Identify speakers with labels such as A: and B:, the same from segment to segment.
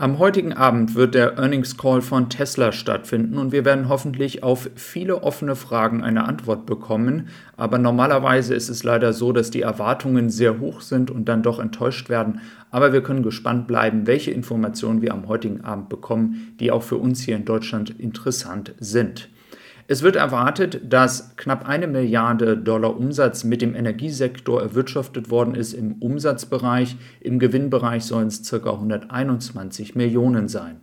A: Am heutigen Abend wird der Earnings Call von Tesla stattfinden und wir werden hoffentlich auf viele offene Fragen eine Antwort bekommen. Aber normalerweise ist es leider so, dass die Erwartungen sehr hoch sind und dann doch enttäuscht werden. Aber wir können gespannt bleiben, welche Informationen wir am heutigen Abend bekommen, die auch für uns hier in Deutschland interessant sind. Es wird erwartet, dass knapp eine Milliarde Dollar Umsatz mit dem Energiesektor erwirtschaftet worden ist im Umsatzbereich. Im Gewinnbereich sollen es ca. 121 Millionen sein.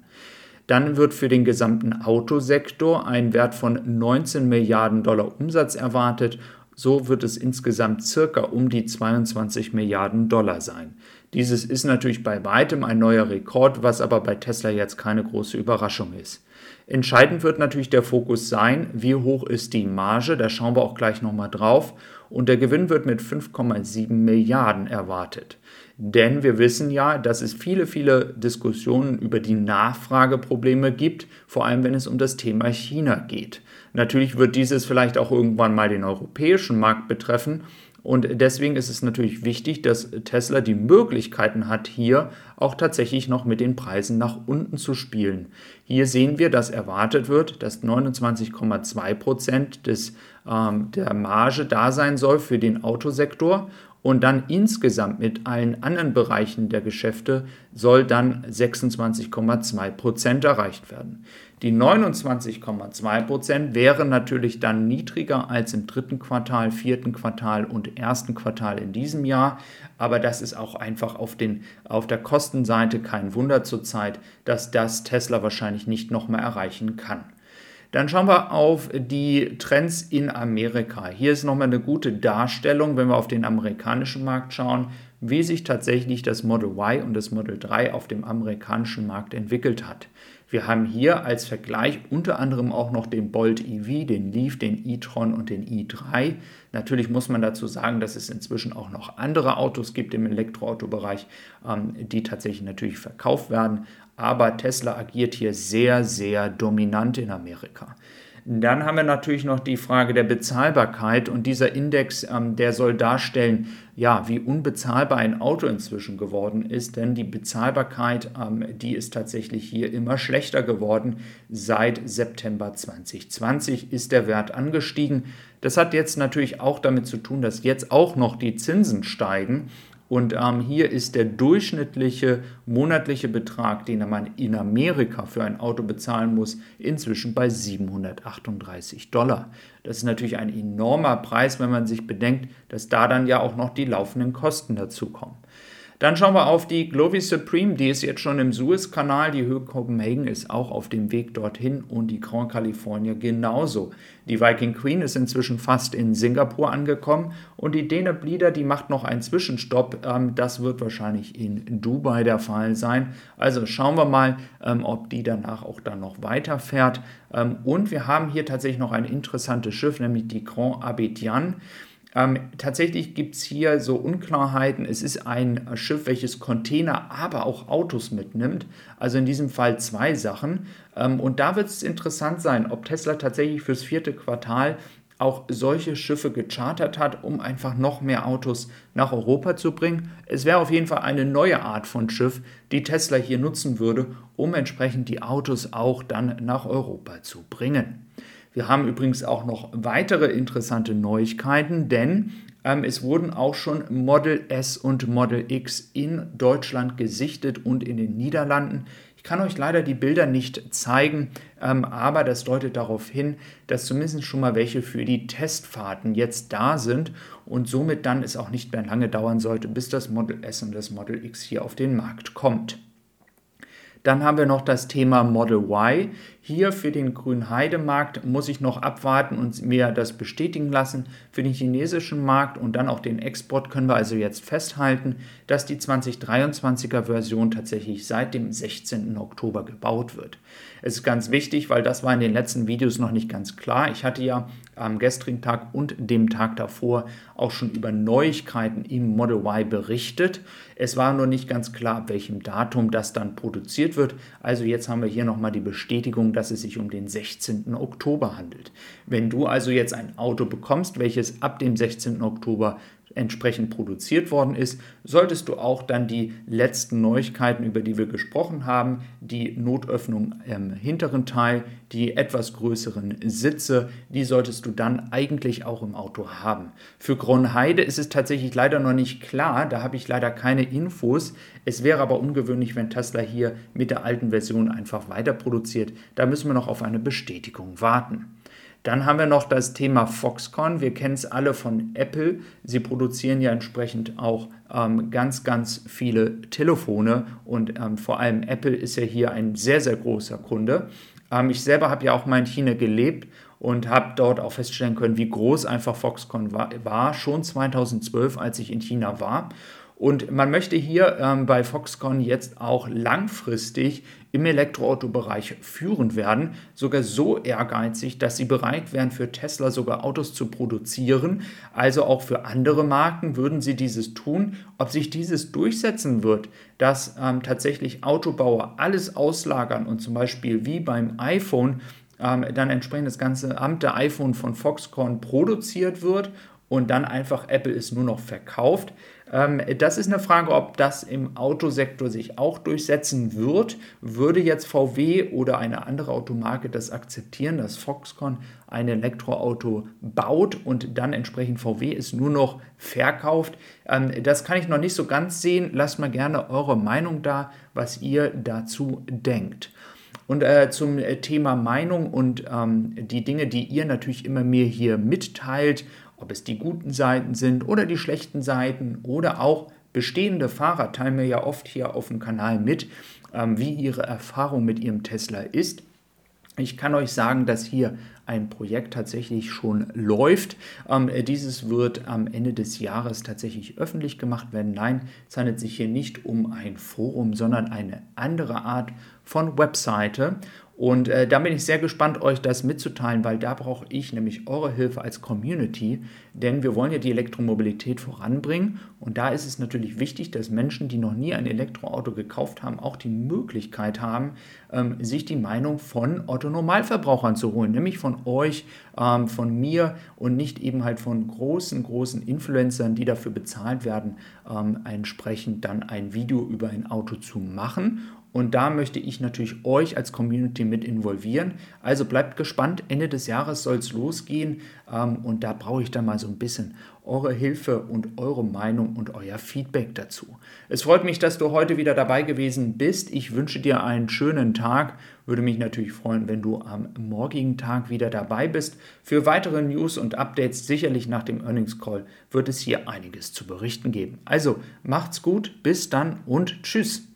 A: Dann wird für den gesamten Autosektor ein Wert von 19 Milliarden Dollar Umsatz erwartet. So wird es insgesamt circa um die 22 Milliarden Dollar sein. Dieses ist natürlich bei weitem ein neuer Rekord, was aber bei Tesla jetzt keine große Überraschung ist. Entscheidend wird natürlich der Fokus sein, wie hoch ist die Marge, da schauen wir auch gleich nochmal drauf. Und der Gewinn wird mit 5,7 Milliarden erwartet. Denn wir wissen ja, dass es viele, viele Diskussionen über die Nachfrageprobleme gibt, vor allem wenn es um das Thema China geht. Natürlich wird dieses vielleicht auch irgendwann mal den europäischen Markt betreffen. Und deswegen ist es natürlich wichtig, dass Tesla die Möglichkeiten hat, hier auch tatsächlich noch mit den Preisen nach unten zu spielen. Hier sehen wir, dass erwartet wird, dass 29,2 Prozent ähm, der Marge da sein soll für den Autosektor und dann insgesamt mit allen anderen Bereichen der Geschäfte soll dann 26,2 Prozent erreicht werden. Die 29,2 Prozent wären natürlich dann niedriger als im dritten Quartal, vierten Quartal und ersten Quartal in diesem Jahr. Aber das ist auch einfach auf, den, auf der Kostenseite kein Wunder zurzeit, dass das Tesla wahrscheinlich nicht nochmal erreichen kann. Dann schauen wir auf die Trends in Amerika. Hier ist nochmal eine gute Darstellung, wenn wir auf den amerikanischen Markt schauen, wie sich tatsächlich das Model Y und das Model 3 auf dem amerikanischen Markt entwickelt hat. Wir haben hier als Vergleich unter anderem auch noch den Bolt EV, den Leaf, den e-tron und den i3. Natürlich muss man dazu sagen, dass es inzwischen auch noch andere Autos gibt im Elektroautobereich, ähm, die tatsächlich natürlich verkauft werden. Aber Tesla agiert hier sehr, sehr dominant in Amerika. Dann haben wir natürlich noch die Frage der Bezahlbarkeit und dieser Index, ähm, der soll darstellen, ja, wie unbezahlbar ein Auto inzwischen geworden ist, denn die Bezahlbarkeit, ähm, die ist tatsächlich hier immer schlechter geworden. Seit September 2020 ist der Wert angestiegen. Das hat jetzt natürlich auch damit zu tun, dass jetzt auch noch die Zinsen steigen und ähm, hier ist der durchschnittliche monatliche Betrag, den man in Amerika für ein Auto bezahlen muss, inzwischen bei 738 Dollar. Das ist natürlich ein enormer Preis, wenn man sich bedenkt, dass da dann ja auch noch die laufenden Kosten dazukommen. Dann schauen wir auf die Glovi Supreme, die ist jetzt schon im Suezkanal. Die Höhe Copenhagen ist auch auf dem Weg dorthin und die Grand California genauso. Die Viking Queen ist inzwischen fast in Singapur angekommen und die Dana Bleeder, die macht noch einen Zwischenstopp. Ähm, das wird wahrscheinlich in Dubai der Fall sein. Also schauen wir mal, ähm, ob die danach auch dann noch weiterfährt. Ähm, und wir haben hier tatsächlich noch ein interessantes Schiff, nämlich die Grand Abidjan. Ähm, tatsächlich gibt es hier so Unklarheiten. Es ist ein Schiff, welches Container, aber auch Autos mitnimmt. Also in diesem Fall zwei Sachen. Ähm, und da wird es interessant sein, ob Tesla tatsächlich fürs vierte Quartal auch solche Schiffe gechartert hat, um einfach noch mehr Autos nach Europa zu bringen. Es wäre auf jeden Fall eine neue Art von Schiff, die Tesla hier nutzen würde, um entsprechend die Autos auch dann nach Europa zu bringen. Wir haben übrigens auch noch weitere interessante Neuigkeiten, denn ähm, es wurden auch schon Model S und Model X in Deutschland gesichtet und in den Niederlanden. Ich kann euch leider die Bilder nicht zeigen, ähm, aber das deutet darauf hin, dass zumindest schon mal welche für die Testfahrten jetzt da sind und somit dann es auch nicht mehr lange dauern sollte, bis das Model S und das Model X hier auf den Markt kommt. Dann haben wir noch das Thema Model Y. Hier für den Grünheidemarkt muss ich noch abwarten und mir das bestätigen lassen. Für den chinesischen Markt und dann auch den Export können wir also jetzt festhalten, dass die 2023er Version tatsächlich seit dem 16. Oktober gebaut wird. Es ist ganz wichtig, weil das war in den letzten Videos noch nicht ganz klar. Ich hatte ja am gestrigen Tag und dem Tag davor auch schon über Neuigkeiten im Model Y berichtet. Es war nur nicht ganz klar, ab welchem Datum das dann produziert wird. Also jetzt haben wir hier nochmal die Bestätigung, dass es sich um den 16. Oktober handelt. Wenn du also jetzt ein Auto bekommst, welches ab dem 16. Oktober entsprechend produziert worden ist, solltest du auch dann die letzten Neuigkeiten, über die wir gesprochen haben, die Notöffnung im hinteren Teil, die etwas größeren Sitze, die solltest du dann eigentlich auch im Auto haben. Für Grunheide ist es tatsächlich leider noch nicht klar, da habe ich leider keine Infos. Es wäre aber ungewöhnlich, wenn Tesla hier mit der alten Version einfach weiter produziert. Da müssen wir noch auf eine Bestätigung warten. Dann haben wir noch das Thema Foxconn. Wir kennen es alle von Apple. Sie produzieren ja entsprechend auch ähm, ganz, ganz viele Telefone und ähm, vor allem Apple ist ja hier ein sehr, sehr großer Kunde. Ähm, ich selber habe ja auch mal in China gelebt und habe dort auch feststellen können, wie groß einfach Foxconn war, war, schon 2012, als ich in China war. Und man möchte hier ähm, bei Foxconn jetzt auch langfristig im Elektroautobereich führend werden, sogar so ehrgeizig, dass sie bereit wären, für Tesla sogar Autos zu produzieren. Also auch für andere Marken würden sie dieses tun. Ob sich dieses durchsetzen wird, dass ähm, tatsächlich Autobauer alles auslagern und zum Beispiel wie beim iPhone ähm, dann entsprechend das ganze amte iPhone von Foxconn produziert wird und dann einfach Apple es nur noch verkauft. Ähm, das ist eine Frage, ob das im Autosektor sich auch durchsetzen wird. Würde jetzt VW oder eine andere Automarke das akzeptieren, dass Foxconn ein Elektroauto baut und dann entsprechend VW es nur noch verkauft? Ähm, das kann ich noch nicht so ganz sehen. Lasst mal gerne eure Meinung da, was ihr dazu denkt. Und äh, zum äh, Thema Meinung und ähm, die Dinge, die ihr natürlich immer mir hier mitteilt ob es die guten Seiten sind oder die schlechten Seiten oder auch bestehende Fahrer teilen mir ja oft hier auf dem Kanal mit, ähm, wie ihre Erfahrung mit ihrem Tesla ist. Ich kann euch sagen, dass hier ein Projekt tatsächlich schon läuft. Ähm, dieses wird am Ende des Jahres tatsächlich öffentlich gemacht werden. Nein, es handelt sich hier nicht um ein Forum, sondern eine andere Art von Webseite. Und äh, da bin ich sehr gespannt, euch das mitzuteilen, weil da brauche ich nämlich eure Hilfe als Community, denn wir wollen ja die Elektromobilität voranbringen. Und da ist es natürlich wichtig, dass Menschen, die noch nie ein Elektroauto gekauft haben, auch die Möglichkeit haben, ähm, sich die Meinung von Otto-Normalverbrauchern zu holen, nämlich euch, ähm, von mir und nicht eben halt von großen, großen Influencern, die dafür bezahlt werden, ähm, entsprechend dann ein Video über ein Auto zu machen. Und da möchte ich natürlich euch als Community mit involvieren. Also bleibt gespannt. Ende des Jahres soll es losgehen. Ähm, und da brauche ich dann mal so ein bisschen eure Hilfe und eure Meinung und euer Feedback dazu. Es freut mich, dass du heute wieder dabei gewesen bist. Ich wünsche dir einen schönen Tag. Würde mich natürlich freuen, wenn du am morgigen Tag wieder dabei bist. Für weitere News und Updates, sicherlich nach dem Earnings Call, wird es hier einiges zu berichten geben. Also macht's gut, bis dann und tschüss.